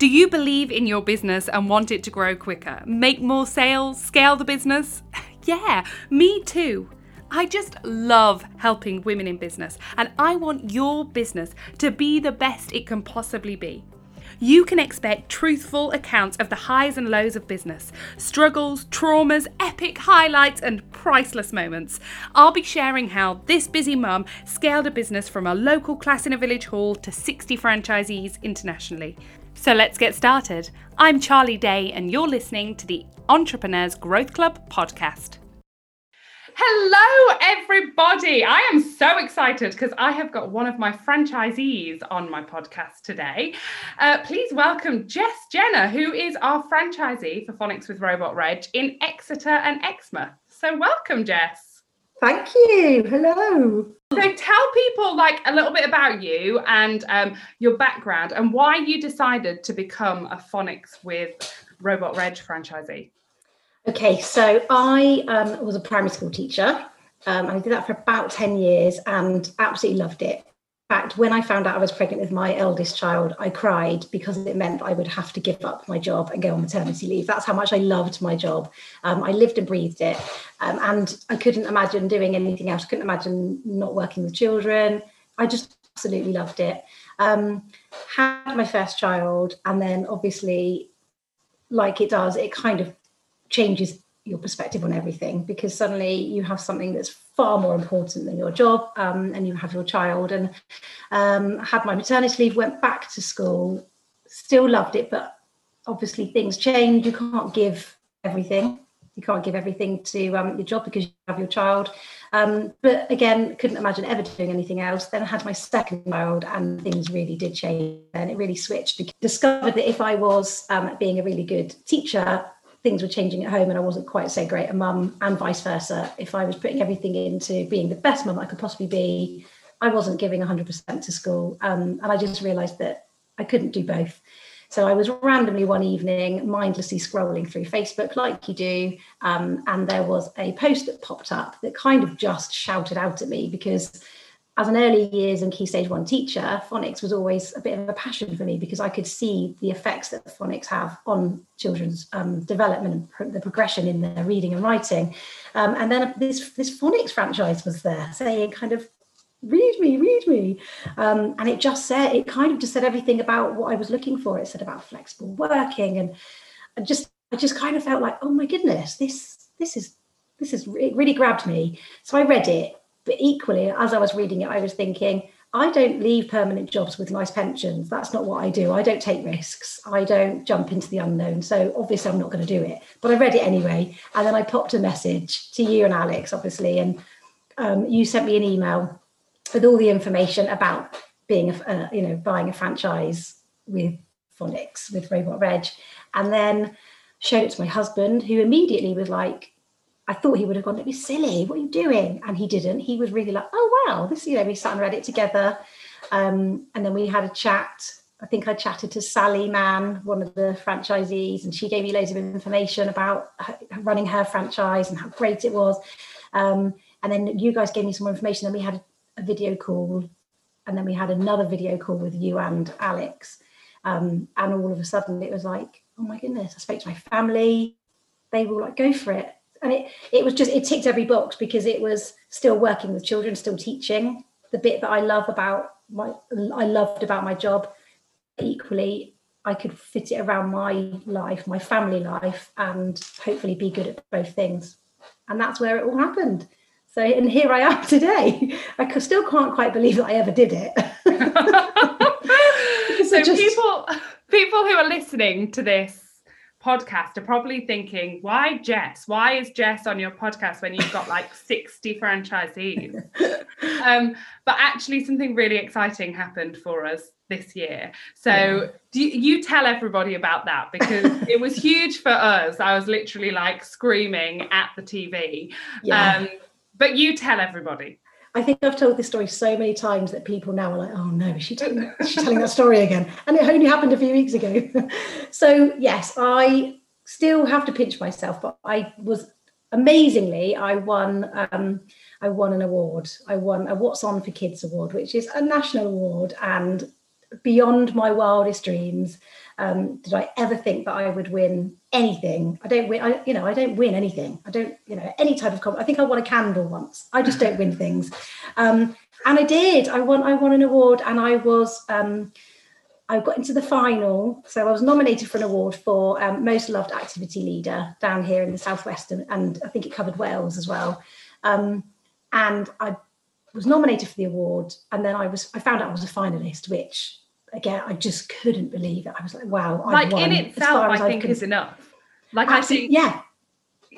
Do you believe in your business and want it to grow quicker? Make more sales? Scale the business? yeah, me too. I just love helping women in business, and I want your business to be the best it can possibly be. You can expect truthful accounts of the highs and lows of business, struggles, traumas, epic highlights, and priceless moments. I'll be sharing how this busy mum scaled a business from a local class in a village hall to 60 franchisees internationally. So let's get started. I'm Charlie Day, and you're listening to the Entrepreneurs Growth Club podcast. Hello, everybody. I am so excited because I have got one of my franchisees on my podcast today. Uh, please welcome Jess Jenner, who is our franchisee for Phonics with Robot Reg in Exeter and Exmouth. So, welcome, Jess. Thank you. Hello. So, tell people like a little bit about you and um, your background and why you decided to become a Phonics with Robot Reg franchisee. Okay, so I um, was a primary school teacher. Um, I did that for about 10 years and absolutely loved it. In fact, when I found out I was pregnant with my eldest child, I cried because it meant I would have to give up my job and go on maternity leave. That's how much I loved my job. Um, I lived and breathed it. Um, and I couldn't imagine doing anything else. I couldn't imagine not working with children. I just absolutely loved it. Um, had my first child, and then obviously, like it does, it kind of changes your perspective on everything because suddenly you have something that's far more important than your job um, and you have your child. And um, had my maternity leave went back to school still loved it but obviously things change. You can't give everything. You can't give everything to um, your job because you have your child. Um, but again couldn't imagine ever doing anything else. Then I had my second child and things really did change and it really switched. Discovered that if i was um, being a really good teacher things were changing at home and I wasn't quite so great a mum, and vice versa. If I was putting everything into being the best mum I could possibly be, I wasn't giving 100% to school. Um, and I just realised that I couldn't do both. So I was randomly one evening mindlessly scrolling through Facebook, like you do, um, and there was a post that popped up that kind of just shouted out at me because as an early years and key stage one teacher, phonics was always a bit of a passion for me because I could see the effects that phonics have on children's um, development and the progression in their reading and writing. Um, and then this this phonics franchise was there saying kind of read me read me. Um, and it just said it kind of just said everything about what i was looking for. It said about flexible working and I just i just kind of felt like oh my goodness this this is this is it really grabbed me. So i read it but equally, as I was reading it, I was thinking, I don't leave permanent jobs with nice pensions. That's not what I do. I don't take risks. I don't jump into the unknown. So obviously, I'm not going to do it. But I read it anyway. And then I popped a message to you and Alex, obviously. And um, you sent me an email with all the information about being, a, uh, you know, buying a franchise with Phonics, with Robot Reg. And then showed it to my husband, who immediately was like, I thought he would have gone, "It'd be silly. What are you doing?" And he didn't. He was really like, "Oh wow, this." You know, we sat and read it together, um, and then we had a chat. I think I chatted to Sally Mann, one of the franchisees, and she gave me loads of information about running her franchise and how great it was. Um, and then you guys gave me some more information. Then we had a video call, and then we had another video call with you and Alex. Um, and all of a sudden, it was like, oh my goodness! I spoke to my family. They were like, "Go for it." And it it was just it ticked every box because it was still working with children, still teaching. The bit that I love about my I loved about my job, equally I could fit it around my life, my family life, and hopefully be good at both things. And that's where it all happened. So, and here I am today. I still can't quite believe that I ever did it. so, just... people, people who are listening to this podcast are probably thinking, why Jess? Why is Jess on your podcast when you've got like 60 franchisees? um, but actually, something really exciting happened for us this year. So yeah. do you, you, tell everybody about that because it was huge for us. I was literally like screaming at the TV. Yeah. Um, but you tell everybody. I think I've told this story so many times that people now are like, oh no, is she telling, is she telling that story again? And it only happened a few weeks ago. so, yes, I still have to pinch myself, but I was amazingly, I won. Um, I won an award. I won a What's On for Kids award, which is a national award, and beyond my wildest dreams. Um, did I ever think that I would win anything? I don't win. I, you know, I don't win anything. I don't, you know, any type of. Comp- I think I won a candle once. I just don't win things. Um, and I did. I won. I won an award, and I was. Um, I got into the final, so I was nominated for an award for um, most loved activity leader down here in the southwest, and, and I think it covered Wales as well. Um, and I was nominated for the award, and then I was I found out I was a finalist, which again I just couldn't believe it. I was like, wow, I've like in itself, I think is enough. Like Absolutely, I think, yeah,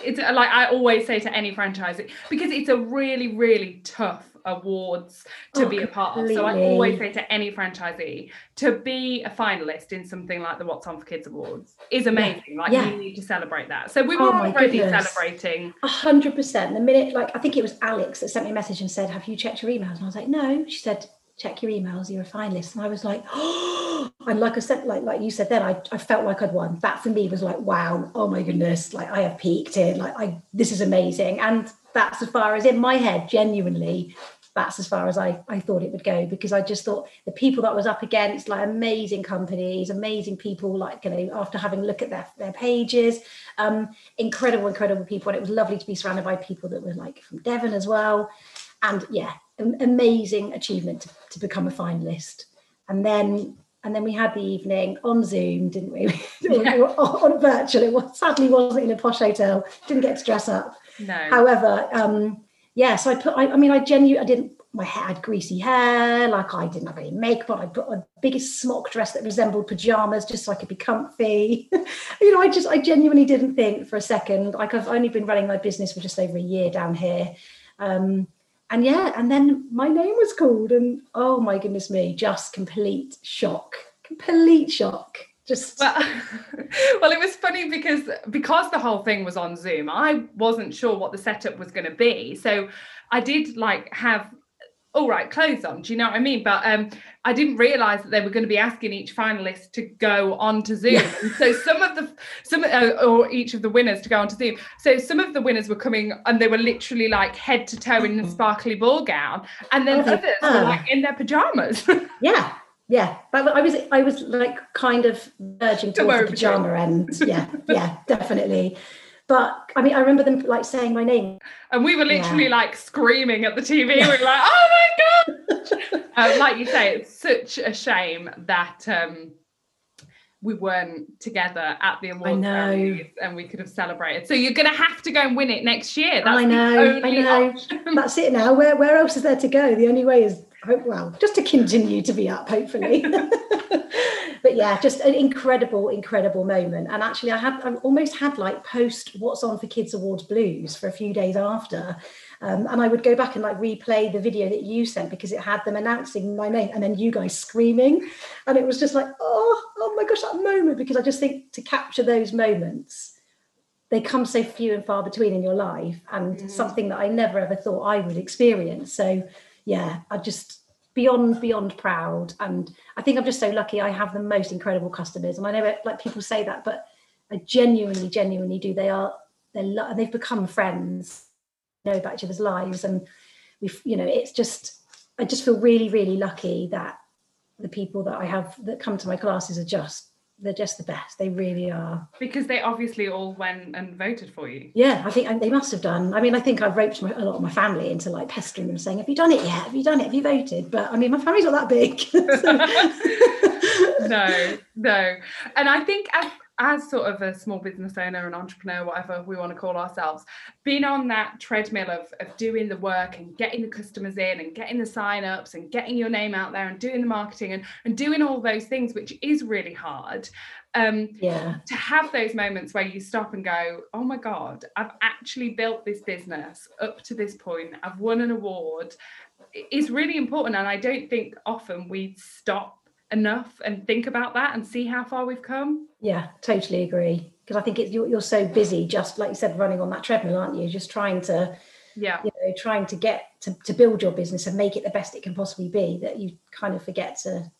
it's uh, like I always say to any franchisee because it's a really really tough awards to oh, be a part completely. of. So I always say to any franchisee to be a finalist in something like the What's On for Kids Awards is amazing. Yeah. Like yeah. you need to celebrate that. So we oh were oh already goodness. celebrating. A hundred percent. The minute, like I think it was Alex that sent me a message and said, "Have you checked your emails?" And I was like, "No." She said, check your emails you're a finalist and i was like oh and like i said like like you said then I, I felt like i'd won that for me was like wow oh my goodness like i have peaked here like i this is amazing and that's as far as in my head genuinely that's as far as I, I thought it would go because I just thought the people that was up against like amazing companies, amazing people, like you know, after having a look at their, their pages, um, incredible, incredible people. And it was lovely to be surrounded by people that were like from Devon as well. And yeah, amazing achievement to, to become a finalist. And then and then we had the evening on Zoom, didn't we? Yeah. on, on virtual. It was sadly wasn't in a posh hotel. Didn't get to dress up. No. However, um, yeah. So I put. I, I mean, I genuinely. I didn't. My hair had greasy hair. Like I didn't have any makeup. I put a biggest smock dress that resembled pajamas, just so I could be comfy. you know, I just. I genuinely didn't think for a second. Like I've only been running my business for just over a year down here. Um, and yeah, and then my name was called, and oh my goodness me, just complete shock, complete shock. Just well, well, it was funny because because the whole thing was on Zoom, I wasn't sure what the setup was going to be. So I did like have all right clothes on do you know what i mean? But um i didn't realize that they were going to be asking each finalist to go on to zoom. Yeah. and so some of the some uh, or each of the winners to go on to zoom. So some of the winners were coming and they were literally like head to toe in a sparkly ball gown. And then oh, others were like in their pajamas. Yeah. Yeah. But i was i was like kind of verging towards the pajama end. Yeah. Yeah. Definitely but I mean, I remember them like saying my name. And we were literally yeah. like screaming at the TV. We were like, oh my God. uh, like you say, it's such a shame that um, we weren't together at the awards and we could have celebrated. So you're going to have to go and win it next year. That's I know. I know. That's it now. Where, where else is there to go? The only way is, hope. well, just to continue to be up, hopefully. but yeah, just an incredible, incredible moment. And actually, I had I almost had like post What's On for Kids Awards blues for a few days after. Um, and I would go back and like replay the video that you sent because it had them announcing my name and then you guys screaming. And it was just like, oh, oh my gosh, that moment. Because I just think to capture those moments, they come so few and far between in your life and mm. something that I never ever thought I would experience. So yeah, I just beyond beyond proud. And i think i'm just so lucky i have the most incredible customers. And i know it, like people say that but i genuinely genuinely do. They are they're lo- they've become friends know about each other's lives. And we've you know it's just i just feel really really lucky that the people that i have that come to my classes are just they're just the best. They really are. Because they obviously all went and voted for you. Yeah, I think they must have done. I mean, I think I've roped my, a lot of my family into like pestering them, saying, "Have you done it yet? Have you done it? Have you voted?" But I mean, my family's not that big. no, no, and I think as as sort of a small business owner, an entrepreneur, whatever we want to call ourselves, being on that treadmill of, of doing the work and getting the customers in and getting the sign-ups and getting your name out there and doing the marketing and, and doing all those things, which is really hard. Um, yeah. To have those moments where you stop and go, oh my God, I've actually built this business up to this point, I've won an award, is really important. And I don't think often we stop enough and think about that and see how far we've come. Yeah, totally agree. Because I think it's you're, you're so busy, just like you said, running on that treadmill, aren't you? Just trying to, yeah, you know, trying to get to, to build your business and make it the best it can possibly be. That you kind of forget to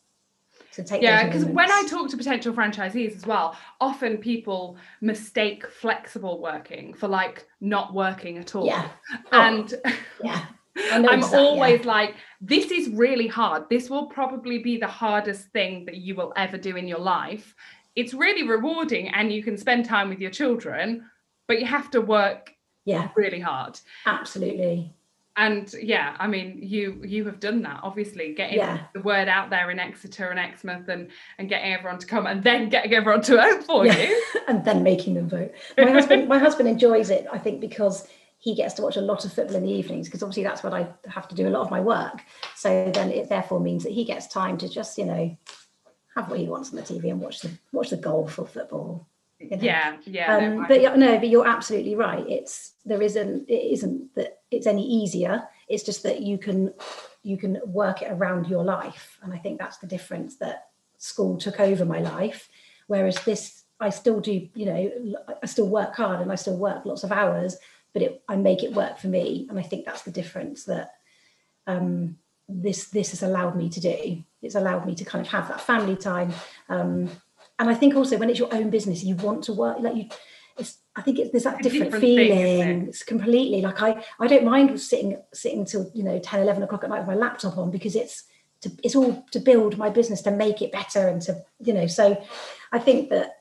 to take. Yeah, because when I talk to potential franchisees as well, often people mistake flexible working for like not working at all. Yeah, oh, and yeah I'm always yeah. like, this is really hard. This will probably be the hardest thing that you will ever do in your life. It's really rewarding and you can spend time with your children, but you have to work yeah really hard. Absolutely and yeah i mean you you have done that obviously getting yeah. the word out there in exeter and exmouth and and getting everyone to come and then getting everyone to vote for yeah. you and then making them vote my husband my husband enjoys it i think because he gets to watch a lot of football in the evenings because obviously that's what i have to do a lot of my work. So then it therefore means that he gets time to just you know have what he wants on the tv and watch the watch the golf or football you know? yeah yeah um, no, but no but you're absolutely right. It's there isn't it isn't that it's any easier. It's just that you can you can work it around your life. And i think that's the difference that school took over my life. Whereas this i still do you know i still work hard and i still work lots of hours but it, i make it work for me and i think that's the difference that um, this this has allowed me to do it's allowed me to kind of have that family time um, and i think also when it's your own business you want to work like you it's I think it's there's that different, different, feeling. Thing, it's completely like I I don't mind sitting sitting till you know 10, 11 o'clock at night with my laptop on because it's to, it's all to build my business to make it better and to you know so I think that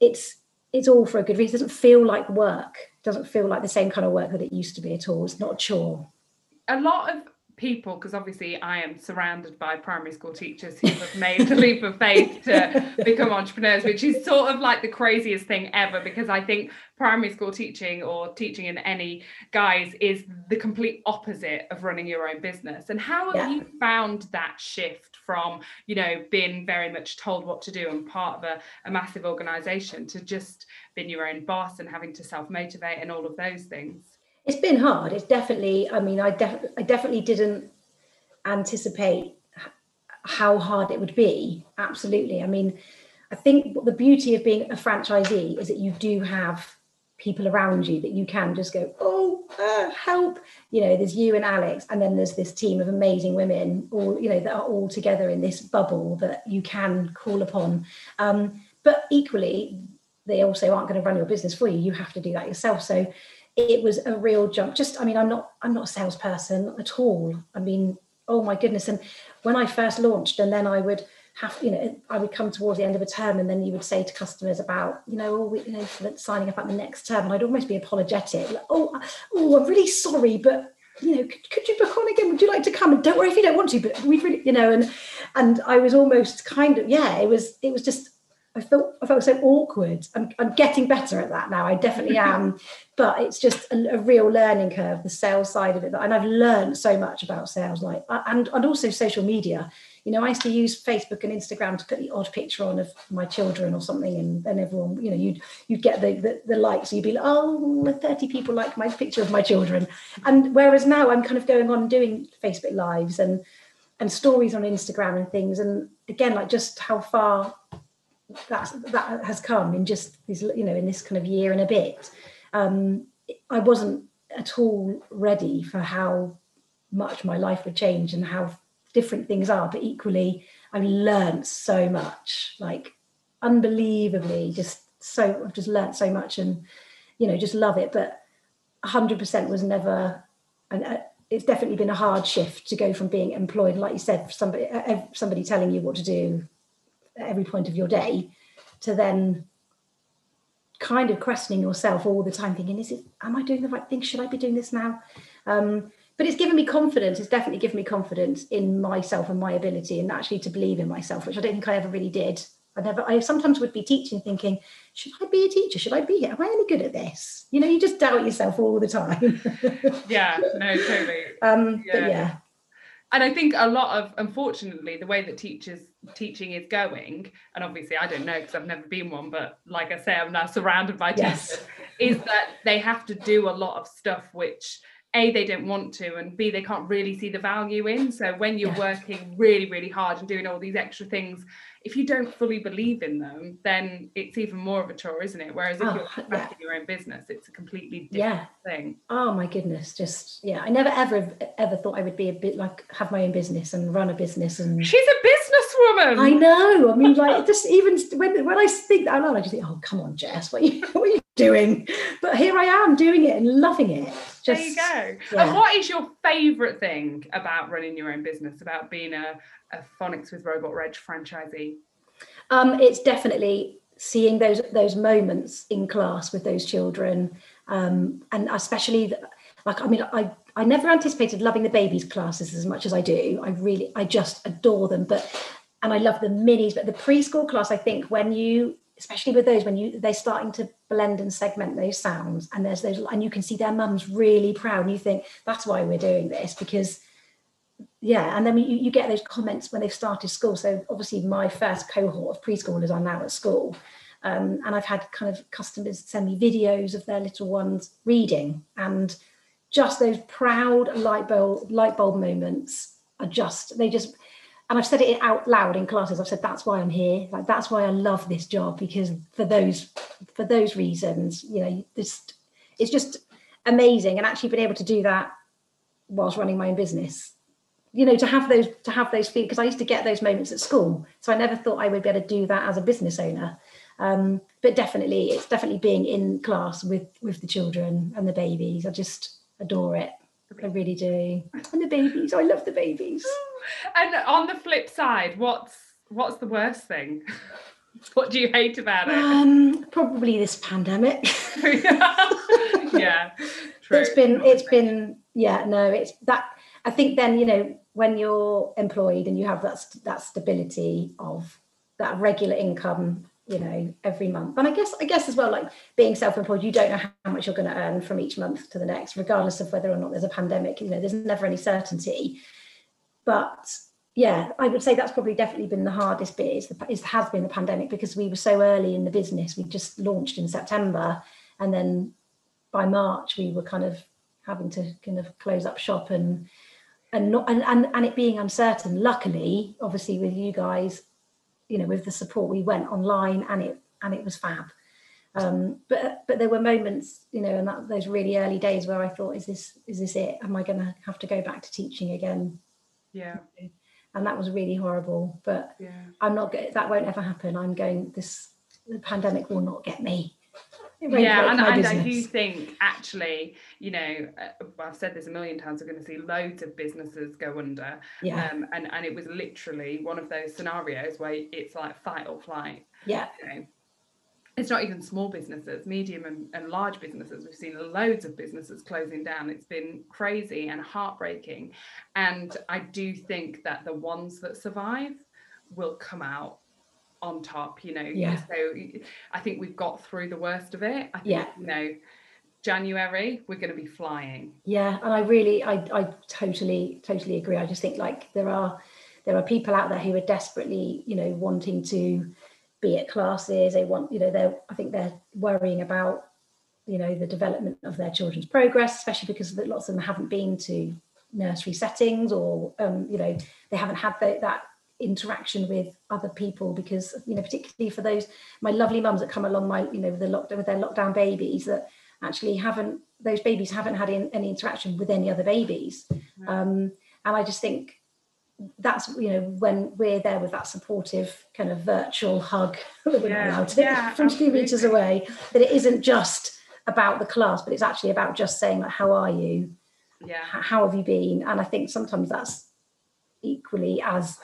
it's it's all for a good reason. It doesn't feel like work. Doesn't feel like the same kind of work that it used to be at all. It's not a chore. A lot of people because obviously I am surrounded by primary school teachers who have made the leap of faith to become entrepreneurs, which is sort of like the craziest thing ever because I think primary school teaching or teaching in any guise is the complete opposite of running your own business. And how have yeah. you found that shift from, you know, being very much told what to do and part of a, a massive organization to just being your own boss and having to self-motivate and all of those things? It's been hard. It's definitely. I mean, I, def- I definitely didn't anticipate how hard it would be. Absolutely. I mean, I think the beauty of being a franchisee is that you do have people around you that you can just go, oh, uh, help. You know, there's you and Alex, and then there's this team of amazing women, all you know, that are all together in this bubble that you can call upon. Um, but equally, they also aren't going to run your business for you. You have to do that yourself. So it was a real jump. Just, I mean, I'm not, I'm not a salesperson at all. I mean, oh my goodness. And when I first launched, and then I would have, you know, I would come towards the end of a term, and then you would say to customers about, you know, oh, you know, signing up at the next term, and I'd almost be apologetic, like, oh, oh, I'm really sorry, but you know, could, could you book on again? Would you like to come? And don't worry if you don't want to, but we've really, you know, and and I was almost kind of, yeah, it was, it was just I felt I felt so awkward. I'm, I'm getting better at that now. I definitely am, but it's just a, a, real learning curve, the sales side of it. And I've learned so much about sales, like and and also social media. You know, I used to use Facebook and Instagram to put the odd picture on of my children or something, and then everyone, you know, you'd you'd get the the, the likes. You'd be like, oh, 30 people like my picture of my children. And whereas now I'm kind of going on doing Facebook lives and and stories on Instagram and things. And again, like just how far that's that has come in just this you know in this kind of year and a bit. Um, i wasn't at all ready for how much my life would change and how different things are but equally i've learned so much like unbelievably just so i've just learned so much and you know just love it. But 100% was never and uh, it's definitely been a hard shift to go from being employed like you said somebody uh, somebody telling you what to do at every point of your day to then kind of questioning yourself all the time thinking is it am i doing the right thing? Should i be doing this now? Um, but it's given me confidence. It's definitely given me confidence in myself and my ability and actually to believe in myself which i don't think i ever really did. I never i sometimes would be teaching thinking should i be a teacher? Should i be here am i any good at this? You know you just doubt yourself all the time. Yeah no totally. Um yeah. but yeah. And I think a lot of, unfortunately, the way that teachers teaching is going, and obviously I don't know because I've never been one, but like I say, I'm now surrounded by yes. teachers, is that they have to do a lot of stuff which a they don't want to and b they can't really see the value in so when you're yeah. working really really hard and doing all these extra things if you don't fully believe in them then it's even more of a chore isn't it whereas if oh, you're back yeah. in your own business it's a completely different yeah. thing oh my goodness just yeah i never ever ever thought i would be a bit like have my own business and run a business and she's a businesswoman i know i mean like just even when when i think that out loud i just think oh come on jess what are you, what are you doing but here i am doing it and loving it there you go. Yeah. And what is your favourite thing about running your own business, about being a, a Phonics with Robot Reg franchisee? Um, it's definitely seeing those those moments in class with those children, um, and especially like I mean I I never anticipated loving the babies classes as much as I do. I really I just adore them, but and I love the minis, but the preschool class I think when you especially with those when you they're starting to blend and segment those sounds and there's those and you can see their mums really proud and you think that's why we're doing this because yeah and then you, you get those comments when they've started school. So obviously my first cohort of preschoolers are now at school um, and i've had kind of customers send me videos of their little ones reading and just those proud light bulb light bulb moments are just they just and I've said it out loud in classes. I've said that's why I'm here. Like that's why I love this job because for those for those reasons, you know, this it's just amazing. And actually being able to do that whilst running my own business, you know, to have those to have those feelings because I used to get those moments at school, so I never thought I would be able to do that as a business owner. Um, but definitely, it's definitely being in class with with the children and the babies. I just adore it. I really do. And the babies, I love the babies. And on the flip side, what's what's the worst thing? What do you hate about it? Um, probably this pandemic. yeah. True. It's been it's been yeah, no, it's that I think then, you know, when you're employed and you have that that stability of that regular income you know every month and i guess i guess as well like being self-employed you don't know how much you're going to earn from each month to the next regardless of whether or not there's a pandemic you know there's never any certainty but yeah i would say that's probably definitely been the hardest bit. Is, the, is has been the pandemic because we were so early in the business. We just launched in september and then by march we were kind of having to kind of close up shop and and not and, and, and it being uncertain. Luckily obviously with you guys you know with the support we went online and it and it was fab. Um, but but there were moments you know in that, those really early days where i thought is this is this it? Am i going to have to go back to teaching again yeah. And that was really horrible but yeah. i'm not that won't ever happen. I'm going this the pandemic will not get me. Yeah and, and i do think actually you know uh, well, i've said this a million times we're going to see loads of businesses go under. Yeah. Um, and and it was literally one of those scenarios where it's like fight or flight. Yeah. You know? It's not even small businesses medium and, and large businesses we've seen loads of businesses closing down it's been crazy and heartbreaking and i do think that the ones that survive will come out on top, you know. Yeah. So I think we've got through the worst of it. I think, yeah. you know, January, we're going to be flying. Yeah. And I really, I, I totally, totally agree. I just think like there are, there are people out there who are desperately, you know, wanting to be at classes. They want, you know, they're, I think they're worrying about, you know, the development of their children's progress, especially because that lots of them haven't been to nursery settings or, um, you know, they haven't had the, that interaction with other people because you know particularly for those my lovely mums that come along my you know with the lockdown with their lockdown babies that actually haven't those babies haven't had in, any interaction with any other babies um, and i just think that's you know when we're there with that supportive kind of virtual hug that we're yeah, allowed to yeah, from two meters away that it isn't just about the class but it's actually about just saying like how are you? Yeah. How have you been? And i think sometimes that's equally as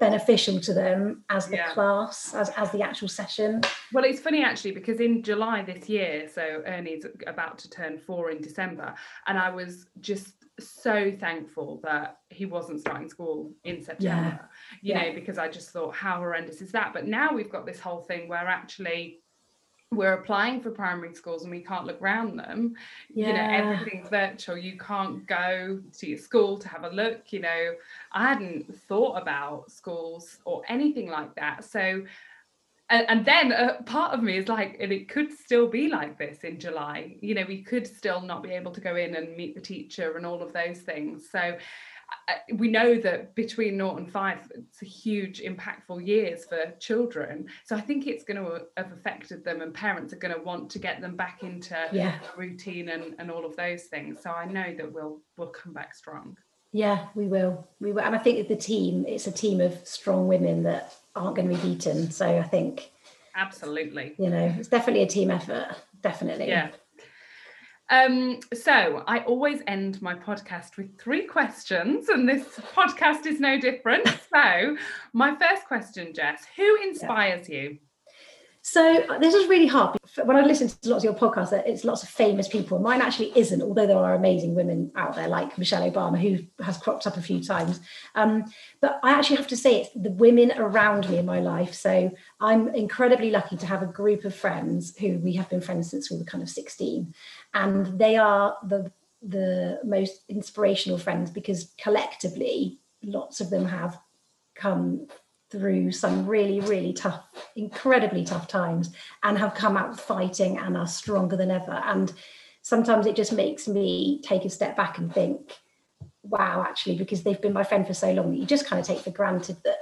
beneficial to them as the yeah. class, as, as the actual session. Well, it's funny actually because in July this year, so Ernie's about to turn four in December, and I was just so thankful that he wasn't starting school in September, yeah. you know, because I just thought, how horrendous is that? But now we've got this whole thing where actually we're applying for primary schools and we can't look around them yeah. you know everything's virtual you can't go to your school to have a look you know i hadn't thought about schools or anything like that so and, and then a part of me is like and it could still be like this in july you know we could still not be able to go in and meet the teacher and all of those things so uh, we know that between naught and five, it's a huge, impactful years for children. So I think it's going to uh, have affected them, and parents are going to want to get them back into yeah. routine and, and all of those things. So I know that we'll we'll come back strong. Yeah, we will. We will, and I think the team, it's a team of strong women that aren't going to be beaten. So I think absolutely, you know, it's definitely a team effort. Definitely. Yeah. Um, so I always end my podcast with three questions, and this podcast is no different. so, my first question, Jess, who inspires yeah. you? So uh, this is really hard. When I listen to lots of your podcasts, it's lots of famous people. Mine actually isn't, although there are amazing women out there like Michelle Obama, who has cropped up a few times. Um, but I actually have to say it's the women around me in my life. So I'm incredibly lucky to have a group of friends who we have been friends since we were kind of 16. And they are the the most inspirational friends because collectively lots of them have come through some really, really tough, incredibly tough times and have come out fighting and are stronger than ever. And sometimes it just makes me take a step back and think, wow, actually, because they've been my friend for so long that you just kind of take for granted that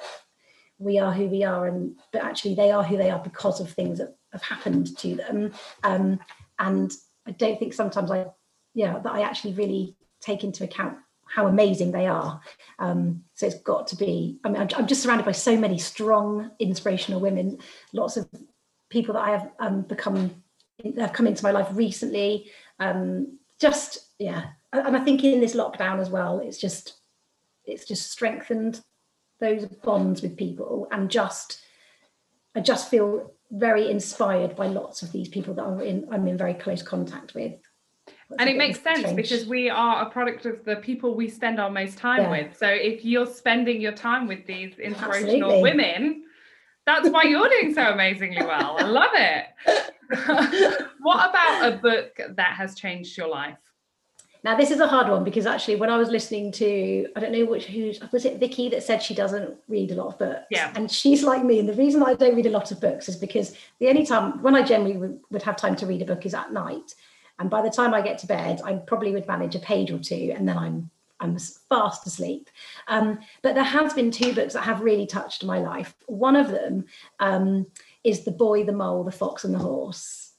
we are who we are and but actually they are who they are because of things that have happened to them. Um, and I don't think sometimes I yeah, that I actually really take into account how amazing they are. Um, so it's got to be. I mean, I'm, I'm, just surrounded by so many strong, inspirational women. Lots of people that I have um, become have come into my life recently. Um, just yeah, and I think in this lockdown as well, it's just it's just strengthened those bonds with people, and just I just feel very inspired by lots of these people that I'm in I'm in very close contact with and it makes sense change. because we are a product of the people we spend our most time yeah. with. So if you're spending your time with these inspirational Absolutely. women, that's why you're doing so amazingly well. I love it. what about a book that has changed your life? Now this is a hard one because actually when I was listening to I don't know which who was it Vicky that said she doesn't read a lot of books. Yeah. And she's like me. And the reason I don't read a lot of books is because the only time when I generally would, would have time to read a book is at night. And by the time I get to bed, I probably would manage a page or two, and then I'm I'm fast asleep. Um, but there has been two books that have really touched my life. One of them um, is The Boy, the Mole, the Fox, and the Horse.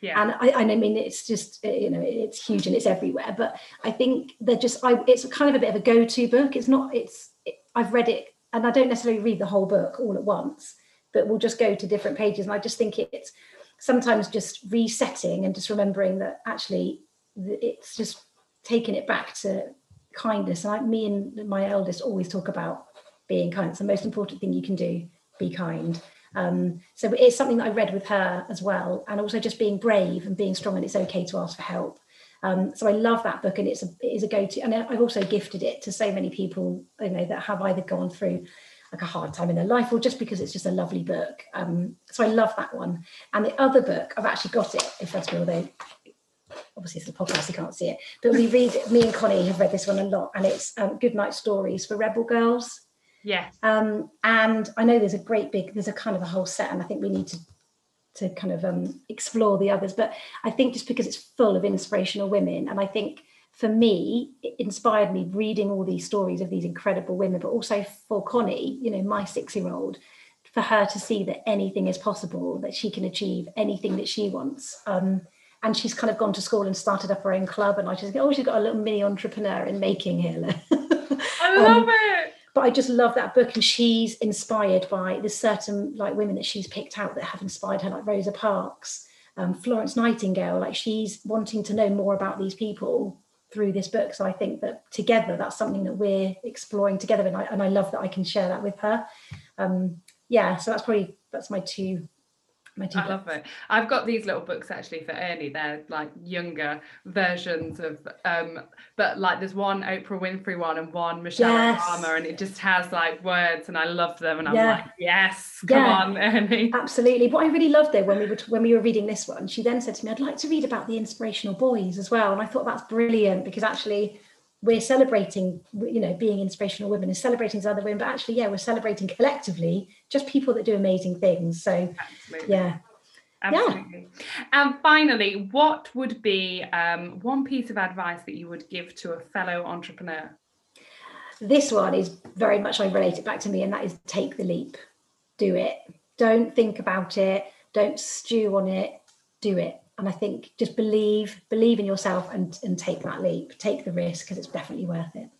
Yeah. And I, I mean, it's just you know, it's huge and it's everywhere. But I think they're just, I, it's kind of a bit of a go-to book. It's not, it's, it, I've read it, and I don't necessarily read the whole book all at once, but we'll just go to different pages. And I just think it's sometimes just resetting and just remembering that actually it's just taking it back to kindness. And like me and my eldest always talk about being kind. It's the most important thing you can do. Be kind. Um, so it's something that I read with her as well, and also just being brave and being strong, and it's okay to ask for help. Um, so I love that book, and it's a it is a go to. And I've also gifted it to so many people, you know, that have either gone through like a hard time in their life or just because it's just a lovely book. Um, so I love that one. And the other book, I've actually got it in front of me, although obviously it's a podcast, you can't see it. But we read, me and Connie have read this one a lot, and it's um, Good Night Stories for Rebel Girls. Yeah. Um, and I know there's a great big, there's a kind of a whole set, and I think we need to to kind of um, explore the others. But I think just because it's full of inspirational women, and I think for me, it inspired me reading all these stories of these incredible women, but also for Connie, you know, my six year old, for her to see that anything is possible, that she can achieve anything that she wants. Um, and she's kind of gone to school and started up her own club. And I just go, oh, she's got a little mini entrepreneur in making here. I love um, it. But I just love that book. And she's inspired by the certain like women that she's picked out that have inspired her, like Rosa Parks, um, Florence Nightingale. Like she's wanting to know more about these people through this book. So I think that together, that's something that we're exploring together, and I and I love that I can share that with her. Um, yeah, so that's probably that's my two I love it. I've got these little books actually for Ernie. They're like younger versions of, um, but like there's one Oprah Winfrey one and one Michelle yes. Obama, and it just has like words, and I love them. And I'm yeah. like, yes, come yeah. on, Ernie. Absolutely. What I really loved though when we were when we were reading this one, she then said to me, "I'd like to read about the inspirational boys as well," and I thought that's brilliant because actually we're celebrating, you know, being inspirational women and celebrating other women, but actually, yeah, we're celebrating collectively just people that do amazing things. So, Absolutely. yeah. Absolutely. Yeah. And finally, what would be um, one piece of advice that you would give to a fellow entrepreneur? This one is very much I relate it back to me, and that is take the leap, do it. Don't think about it, don't stew on it, do it and I think just believe believe in yourself and and take that leap, take the risk because it's definitely worth it.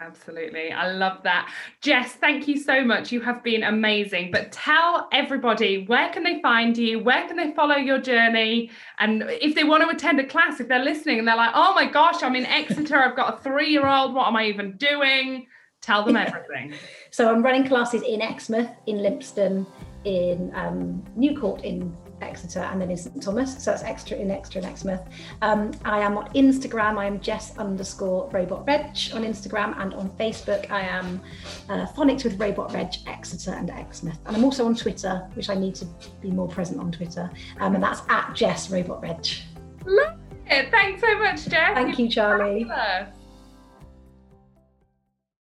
Absolutely. I love that. Jess, thank you so much. You have been amazing. But tell everybody where can they find you? Where can they follow your journey? And if they want to attend a class, if they're listening and they're like, oh my gosh, I'm in Exeter, I've got a three year old, what am I even doing? Tell them everything. so I'm running classes in Exmouth, in Lympstone, in um, Newcourt, in Exeter and then in St Thomas. So that's Exeter in Exeter in Exmouth. Um, I am on Instagram. I am Jess underscore Robot Reg on Instagram and on Facebook. I am uh, Phonics with Robot Reg Exeter and Exmouth. And I'm also on Twitter, which I need to be more present on Twitter. Um, and that's at Jess Robot Reg. Love it. Thanks so much, Jess. Thank you, Charlie.